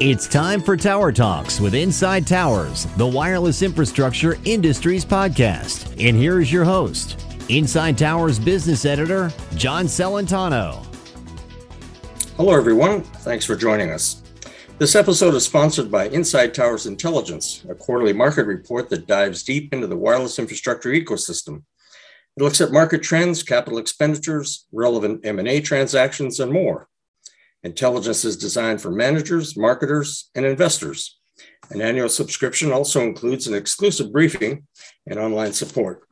It's time for Tower Talks with Inside Towers, the wireless infrastructure industries podcast. And here is your host, Inside Towers business editor, John Celentano. Hello, everyone. Thanks for joining us. This episode is sponsored by Inside Towers Intelligence, a quarterly market report that dives deep into the wireless infrastructure ecosystem. It looks at market trends, capital expenditures, relevant M&A transactions, and more. Intelligence is designed for managers, marketers, and investors. An annual subscription also includes an exclusive briefing and online support.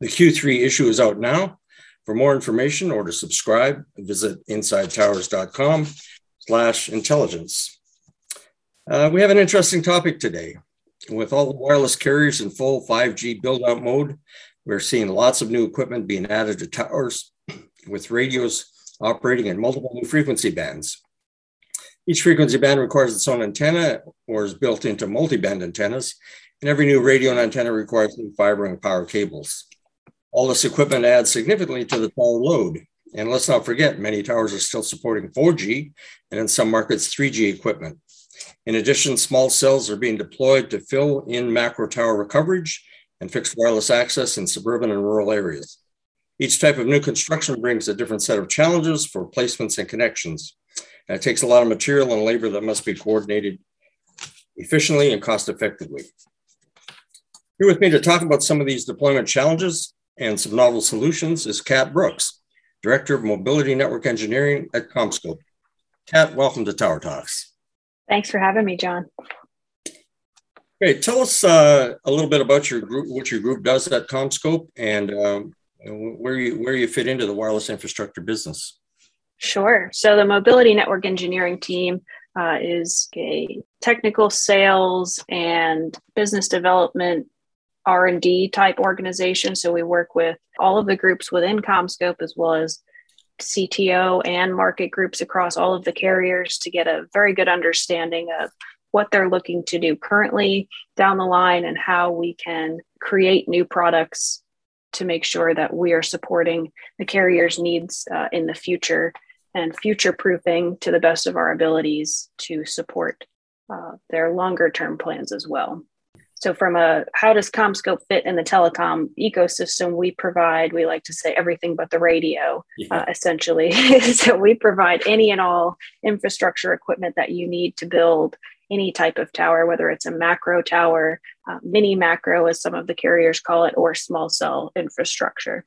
The Q3 issue is out now. For more information or to subscribe, visit insidetowers.com slash intelligence. Uh, we have an interesting topic today. With all the wireless carriers in full 5G build out mode, we're seeing lots of new equipment being added to towers with radios operating in multiple new frequency bands. Each frequency band requires its own antenna or is built into multi-band antennas, and every new radio and antenna requires new fiber and power cables. All this equipment adds significantly to the tower load. And let's not forget, many towers are still supporting 4G and in some markets, 3G equipment. In addition, small cells are being deployed to fill in macro tower coverage and fixed wireless access in suburban and rural areas. Each type of new construction brings a different set of challenges for placements and connections. And it takes a lot of material and labor that must be coordinated efficiently and cost effectively. Here with me to talk about some of these deployment challenges and some novel solutions is Kat Brooks, Director of Mobility Network Engineering at CommScope. Kat, welcome to Tower Talks. Thanks for having me, John. Great. Tell us uh, a little bit about your group, what your group does at CommScope, and um, where you where you fit into the wireless infrastructure business. Sure. So the mobility network engineering team uh, is a technical sales and business development r&d type organization so we work with all of the groups within CommScope as well as cto and market groups across all of the carriers to get a very good understanding of what they're looking to do currently down the line and how we can create new products to make sure that we are supporting the carrier's needs uh, in the future and future proofing to the best of our abilities to support uh, their longer term plans as well. So, from a how does CommScope fit in the telecom ecosystem? We provide, we like to say everything but the radio, yeah. uh, essentially. so, we provide any and all infrastructure equipment that you need to build any type of tower, whether it's a macro tower, uh, mini macro, as some of the carriers call it, or small cell infrastructure.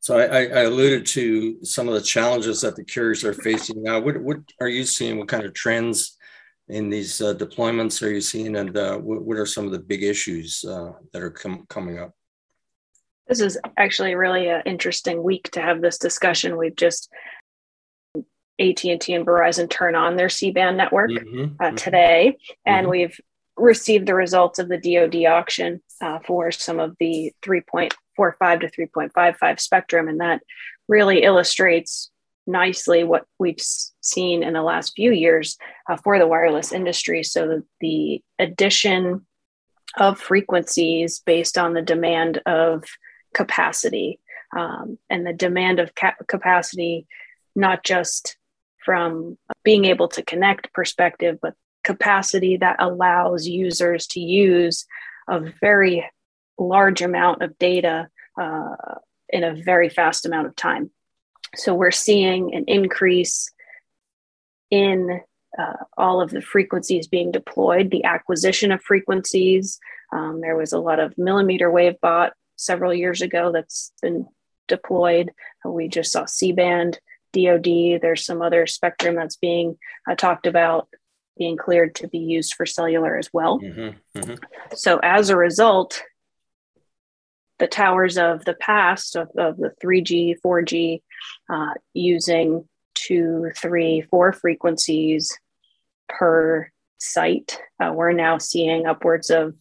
So I, I, alluded to some of the challenges that the carriers are facing now. What, what are you seeing? What kind of trends in these uh, deployments are you seeing, and uh, what, what, are some of the big issues uh, that are com- coming up? This is actually really an interesting week to have this discussion. We've just AT&T and Verizon turn on their C-band network mm-hmm, uh, mm-hmm. today, and mm-hmm. we've received the results of the DoD auction uh, for some of the 3.45 to 3.55 spectrum, and that really illustrates nicely what we've seen in the last few years uh, for the wireless industry. So the, addition of frequencies based on the demand of capacity um, and the demand of ca- capacity, not just from being able to connect perspective, but capacity that allows users to use a very large amount of data uh, in a very fast amount of time. So we're seeing an increase in uh, all of the frequencies being deployed, the acquisition of frequencies. Um, there was a lot of millimeter wave bought several years ago that's been deployed. We just saw C band DoD. There's some other spectrum that's being uh, talked about being cleared to be used for cellular as well. Mm-hmm, mm-hmm. So as a result, the towers of the past of, of the 3G, 4G, uh, using two, three, four frequencies per site, uh, we're now seeing upwards of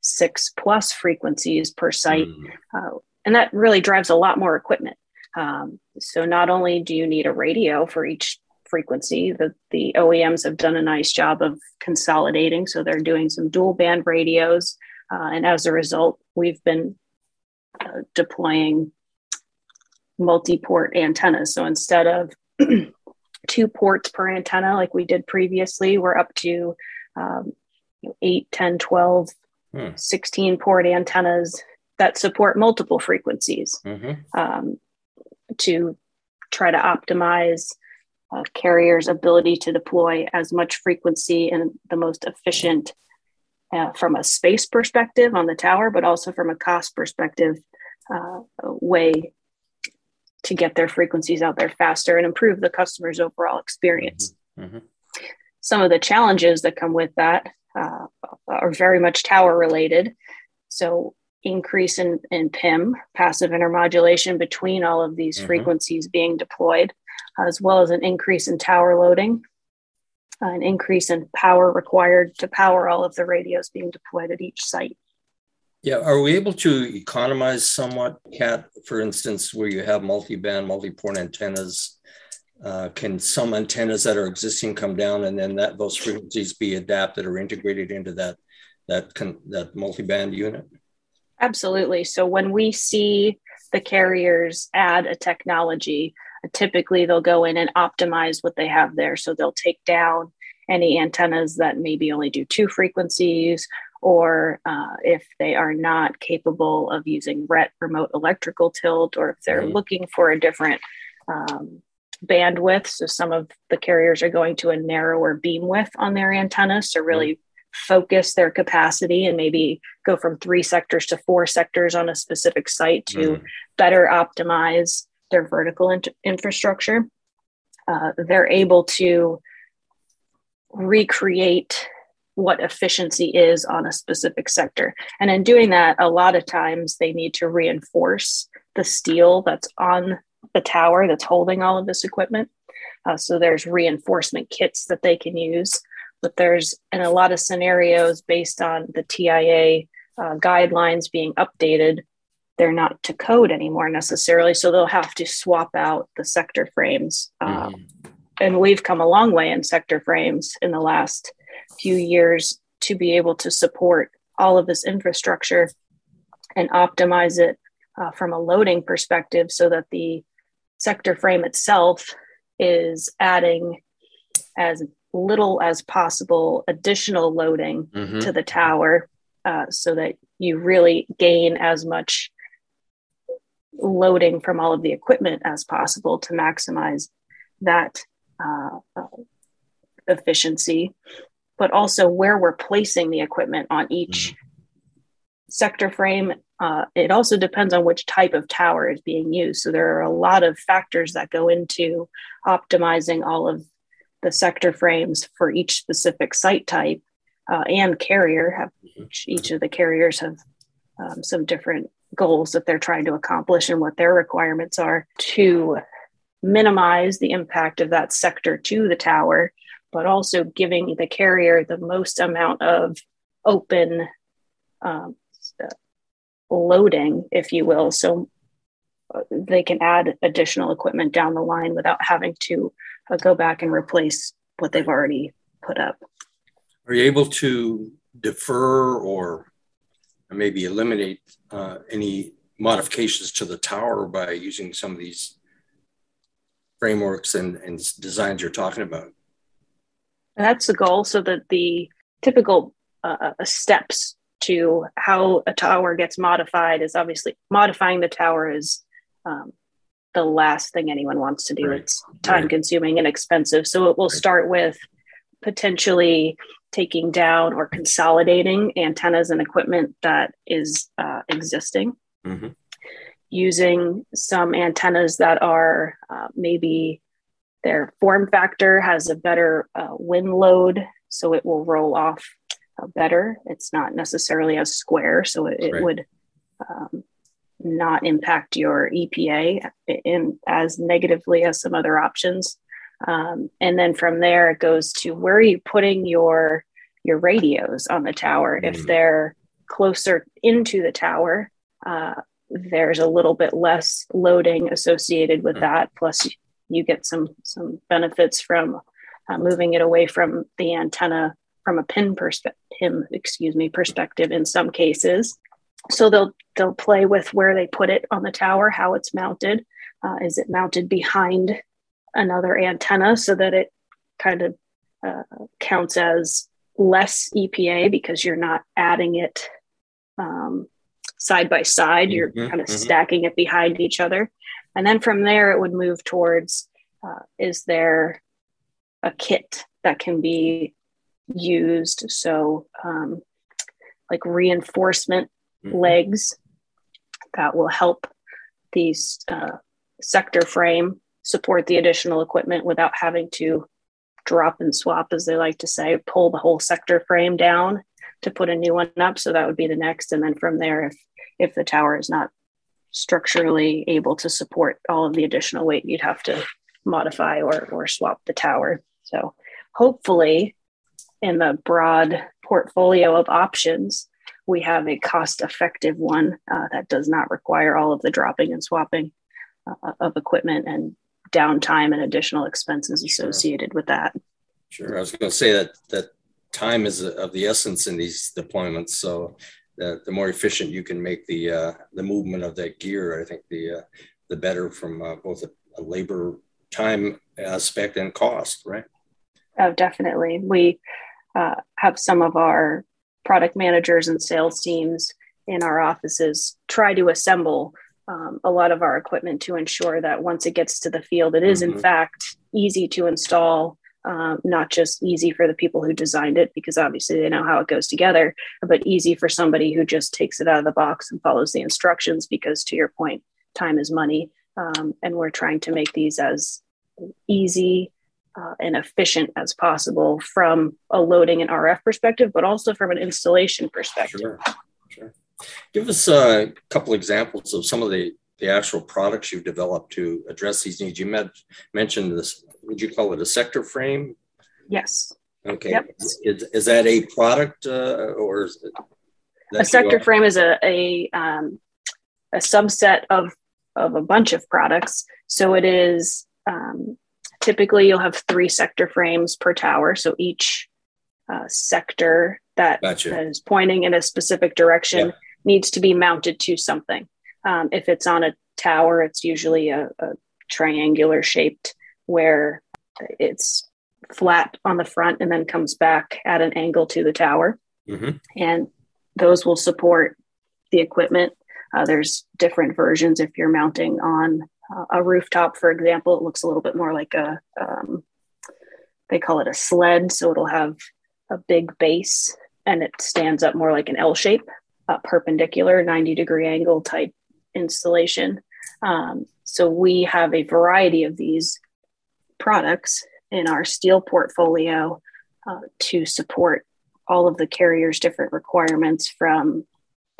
six plus frequencies per site. Mm. Uh, and that really drives a lot more equipment. Um, so not only do you need a radio for each frequency, the, the OEMs have done a nice job of consolidating. So they're doing some dual band radios. Uh, and as a result, we've been uh, deploying multi port antennas. So instead of two ports per antenna like we did previously. We're up to um, 8, 10, 12, hmm. 16 port antennas that support multiple frequencies mm-hmm. um, to try to optimize uh, carriers' ability to deploy as much frequency and the most efficient uh, from a space perspective on the tower, but also from a cost perspective uh, way to get their frequencies out there faster and improve the customer's overall experience. Mm-hmm. Mm-hmm. Some of the challenges that come with that uh, are very much tower related. So, increase in, in PIM, passive intermodulation between all of these mm-hmm. frequencies being deployed, as well as an increase in tower loading, an increase in power required to power all of the radios being deployed at each site. Yeah, are we able to economize somewhat, Kat? For instance, where you have multi-band, multi-port antennas, uh, can some antennas that are existing come down, and then that those frequencies be adapted or integrated into that that con- that multi-band unit? Absolutely. So when we see the carriers add a technology, typically they'll go in and optimize what they have there. So they'll take down any antennas that maybe only do two frequencies or uh, if they are not capable of using RET remote electrical tilt, or if they're mm-hmm. looking for a different um, bandwidth. So some of the carriers are going to a narrower beam width on their antennas to really mm-hmm. focus their capacity and maybe go from three sectors to four sectors on a specific site to mm-hmm. better optimize their vertical in- infrastructure. Uh, they're able to recreate what efficiency is on a specific sector. And in doing that, a lot of times they need to reinforce the steel that's on the tower that's holding all of this equipment. Uh, so there's reinforcement kits that they can use. But there's in a lot of scenarios based on the TIA uh, guidelines being updated, they're not to code anymore necessarily. So they'll have to swap out the sector frames. Uh, mm-hmm. And we've come a long way in sector frames in the last few years to be able to support all of this infrastructure and optimize it uh, from a loading perspective so that the sector frame itself is adding as little as possible additional loading mm-hmm. to the tower uh, so that you really gain as much loading from all of the equipment as possible to maximize that uh, uh, efficiency but also where we're placing the equipment on each mm-hmm. sector frame. Uh, it also depends on which type of tower is being used. So there are a lot of factors that go into optimizing all of the sector frames for each specific site type uh, and carrier. Have mm-hmm. each, each, of the carriers have um, some different goals that they're trying to accomplish and what their requirements are to minimize the impact of that sector to the tower but also giving the carrier the most amount of open um, loading, if you will. So uh, they can add additional equipment down the line without having to uh, go back and replace what they've already put up. Are you able to defer or maybe eliminate uh, any modifications to the tower by using some of these frameworks and, and designs you're talking about? That's the goal, so that the typical uh, uh, steps to how a tower gets modified is obviously modifying the tower is um, the last thing anyone wants to do. Right. It's time right. consuming and expensive. So it will right. start with potentially taking down or consolidating antennas and equipment that is uh, existing. Mm-hmm. Using some antennas that are uh, maybe their form factor has a better uh, wind load, so it will roll off uh, better. It's not necessarily as square, so it, it would um, not impact your EPA in as negatively as some other options. Um, and then from there, it goes to where are you putting your your radios on the tower? Mm-hmm. If they're closer into the tower, uh, there's a little bit less loading associated with mm-hmm. that. Plus, you get some some benefits from uh, moving it away from the antenna from a PIM perspective excuse me perspective in some cases so they'll they'll play with where they put it on the tower how it's mounted uh, is it mounted behind another antenna so that it kind of uh, counts as less EPA because you're not adding it um, side by side. You're mm-hmm, kind of mm-hmm. stacking it behind each other. And then from there, it would move towards uh, is there a kit that can be used? So, um, like reinforcement mm-hmm. legs that will help these uh, sector frame support the additional equipment without having to drop and swap, as they like to say, pull the whole sector frame down to put a new one up. So that would be the next. And then from there, if if the tower is not structurally able to support all of the additional weight, you'd have to modify or or swap the tower. So hopefully in the broad portfolio of options, we have a cost effective one uh, that does not require all of the dropping and swapping uh, of equipment and downtime and additional expenses associated sure. with that. Sure. I was going to say that that time is of the essence in these deployments. So the, the more efficient you can make the uh, the movement of that gear, I think the uh, the better from uh, both a, a, labor time aspect and cost, right? Oh, definitely. We uh, have some of our product managers and sales teams in our offices try to assemble um, a lot of our equipment to ensure that once it gets to the field, it is mm-hmm. in fact easy to install. Um, not just easy for the people who designed it because obviously they know how it goes together, but easy for somebody who just takes it out of the box and follows the instructions because, to your point, time is money. Um, and we're trying to make these as easy uh, and efficient as possible from a loading and RF perspective, but also from an installation perspective. Sure. Give us a couple examples of some of the, the actual products you've developed to address these needs. You met, mentioned this, would you call it a sector frame? Yes. Okay. Yep. Is, is that a product uh, or is it a sector frame is a, a, um, a subset of, of a bunch of products. So it is um, typically you'll have three sector frames per tower. So each uh, sector that gotcha. is pointing in a specific direction needs to be mounted to something. Um, if it's on a tower, it's usually a, a triangular shaped where it's flat on the front and then comes back at an angle to the tower. Mm-hmm. And those will support the equipment. Uh, there's different versions if you're mounting on uh, a rooftop, for example. It looks a little bit more like a, um, they call it a sled. So it'll have a big base and it stands up more like an L shape uh, perpendicular 90 degree angle type installation. Um, so we have a variety of these products in our steel portfolio uh, to support all of the carriers' different requirements from,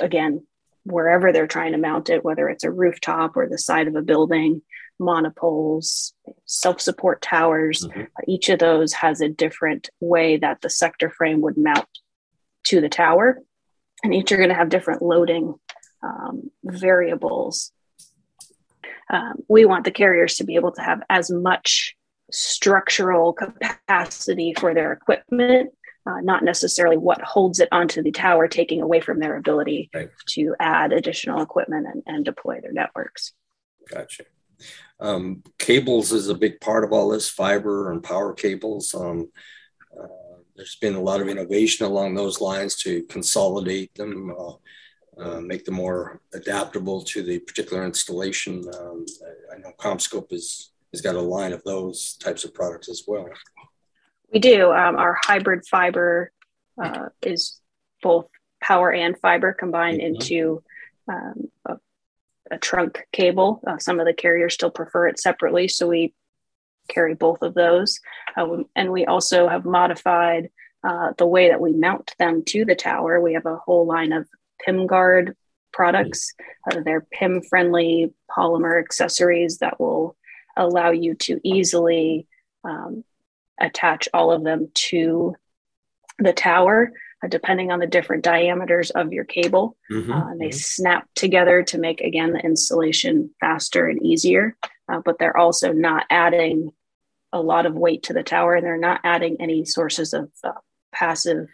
again, wherever they're trying to mount it, whether it's a rooftop or the side of a building, monopoles, self support towers. Mm-hmm. Each of those has a different way that the sector frame would mount to the tower and each are going to have different loading um, variables. Um, we want the carriers to be able to have as much structural capacity for their equipment, uh, not necessarily what holds it onto the tower, taking away from their ability right. to add additional equipment and, and deploy their networks. Gotcha. Um, cables is a big part of all this, fiber and power cables. Um, uh, there's been a lot of innovation along those lines to consolidate them, uh, uh, make them more adaptable to the particular installation. Um, I know CommScope is, has got a line of those types of products as well. We do. Um, our hybrid fiber uh, is both power and fiber combined mm-hmm. into um, a, a, trunk cable. Uh, some of the carriers still prefer it separately, so we carry both of those. Uh, and we also have modified uh, the way that we mount them to the tower. We have a whole line of PIM guard products. Uh, they're PIM friendly polymer accessories that will allow you to easily um, attach all of them to the tower. Uh, depending on the different diameters of your cable, mm-hmm. Uh, and they mm-hmm. snap together to make again the installation faster and easier uh, but they're also not adding a lot of weight to the tower and they're not adding any sources of uh, passive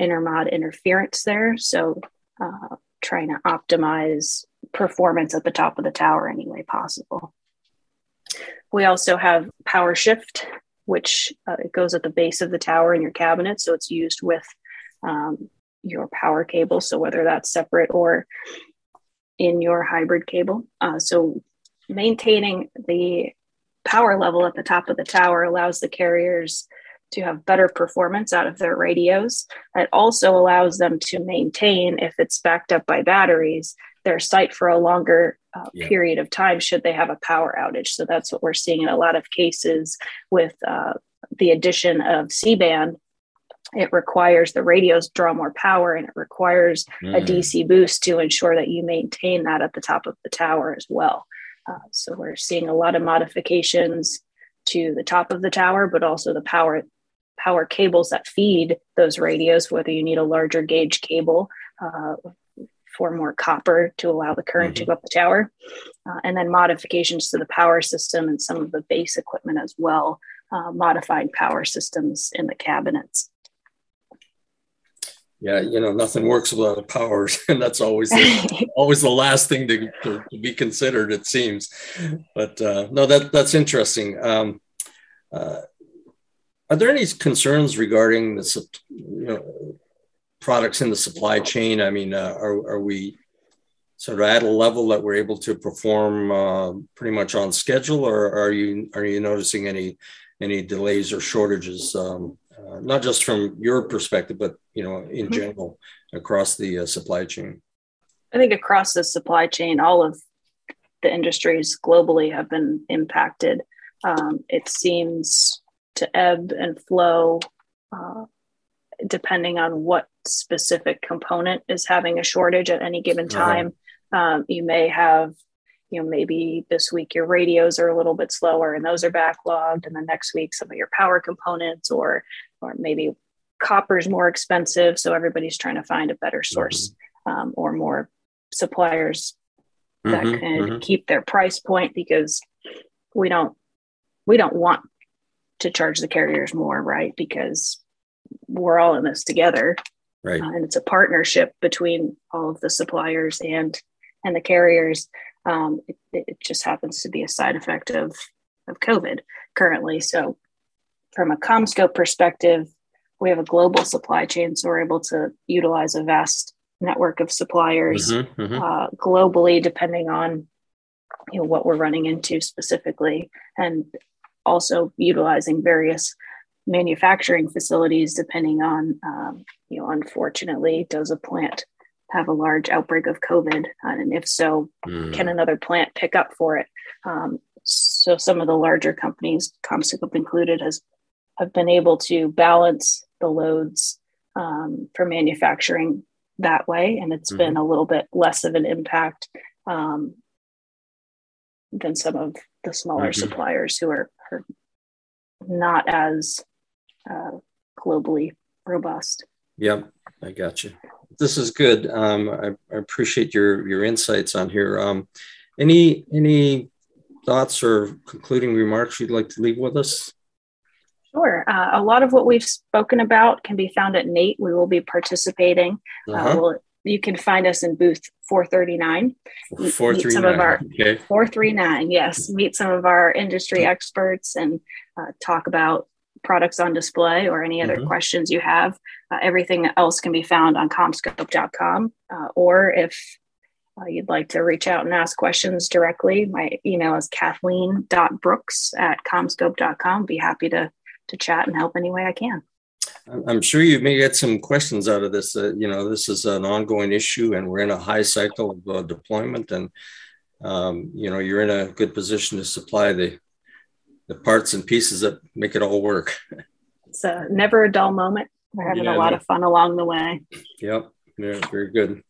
intermod interference there. So, uh, trying to optimize performance at the top of the tower any way possible. we also have power shift, which uh, it goes at the base of the tower in your cabinet. So it's used with um, your power cable. So whether that's separate or in your hybrid cable. Uh, so maintaining the power level at the top of the tower allows the carriers to have better performance out of their radios. It also allows them to maintain, if it's backed up by batteries, their site for a longer uh, yeah. period of time should they have a power outage. So that's what we're seeing in a lot of cases with uh, the addition of C band. It requires the radios draw more power and it requires mm. a DC boost to ensure that you maintain that at the top of the tower as well. Uh, so we're seeing a lot of modifications to the top of the tower, but also the power power cables that feed those radios, whether you need a larger gauge cable uh, for more copper to allow the current mm-hmm. to go up the tower, uh, and then modifications to the power system and some of the base equipment as well, uh, modified power systems in the cabinets. Yeah, you know, nothing works without power, and that's always the, always the last thing to, to, to, be considered. It seems, but uh, no, that that's interesting. Um, uh, are there any concerns regarding the you know, products in the supply chain? I mean, uh, are, are we sort of at a level that we're able to perform uh, pretty much on schedule, or are you are you noticing any any delays or shortages? Um, uh, not just from your perspective, but you know, in mm-hmm. general across the uh, supply chain. I think across the supply chain, all of the industries globally have been impacted. Um, it seems to ebb and flow uh, depending on what specific component is having a shortage at any given uh-huh. time. Uh-huh. Um, you may have, you know, maybe this week your radios are a little bit slower and those are backlogged, and then next week some of your power components, or or maybe copper is more expensive, so everybody's trying to find a better source mm-hmm. um, or more suppliers that mm-hmm, can mm-hmm. keep their price point because we don't we don't want to charge the carriers more, right? Because we're all in this together, right? Uh, and it's a partnership between all of the suppliers and and the carriers. Um, it, it, just happens to be a side effect of of COVID currently. So, from a CommScope perspective, we have a global supply chain, so we're able to utilize a vast network of suppliers mm-hmm, mm-hmm. Uh, globally, depending on you know what we're running into specifically and also utilizing various manufacturing facilities depending on um, you know unfortunately does a plant have a large outbreak of covid and if so mm. can another plant pick up for it um, so some of the larger companies CommScope included has have been able to balance the loads um, for manufacturing that way and it's mm-hmm. been a little bit less of an impact um, than some of the smaller mm-hmm. suppliers who are are not as uh, globally robust. Yep, I got you. This is good. Um, I, I, appreciate your your insights on here. Um, any any thoughts or concluding remarks you'd like to leave with us? Sure. Uh, a lot of what we've spoken about can be found at NATE. We will be participating. Uh, uh-huh. Uh, we'll you can find us in booth 439. 439. Some of our okay. 439, yes. Meet some of our industry experts and uh, talk about products on display or any other mm-hmm. questions you have. Uh, everything else can be found on commscope.com. Uh, or if uh, you'd like to reach out and ask questions directly, my email is kathleen.brooks at commscope.com. Be happy to, to chat and help any way I can. I'm sure you may get some questions out of this. Uh, you know, this is an ongoing issue, and we're in a high cycle of uh, deployment, and um, you know, you're in a good position to supply the the parts and pieces that make it all work. It's a never a dull moment. We're having yeah, a lot no. of fun along the way. Yep, yeah, very good.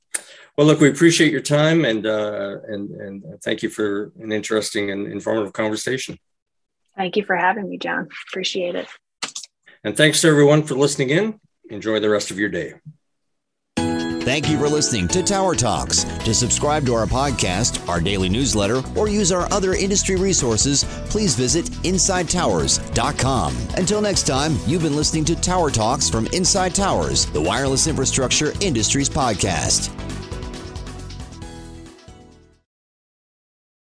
Well, look, we appreciate your time, and uh, and and thank you for an interesting and informative conversation. Thank you for having me, John. Appreciate it. And thanks to everyone for listening in. Enjoy the rest of your day. Thank you for listening to Tower Talks. To subscribe to our podcast, our daily newsletter, or use our other industry resources, please visit InsideTowers.com. Until next time, you've been listening to Tower Talks from Inside Towers, the wireless infrastructure industries podcast.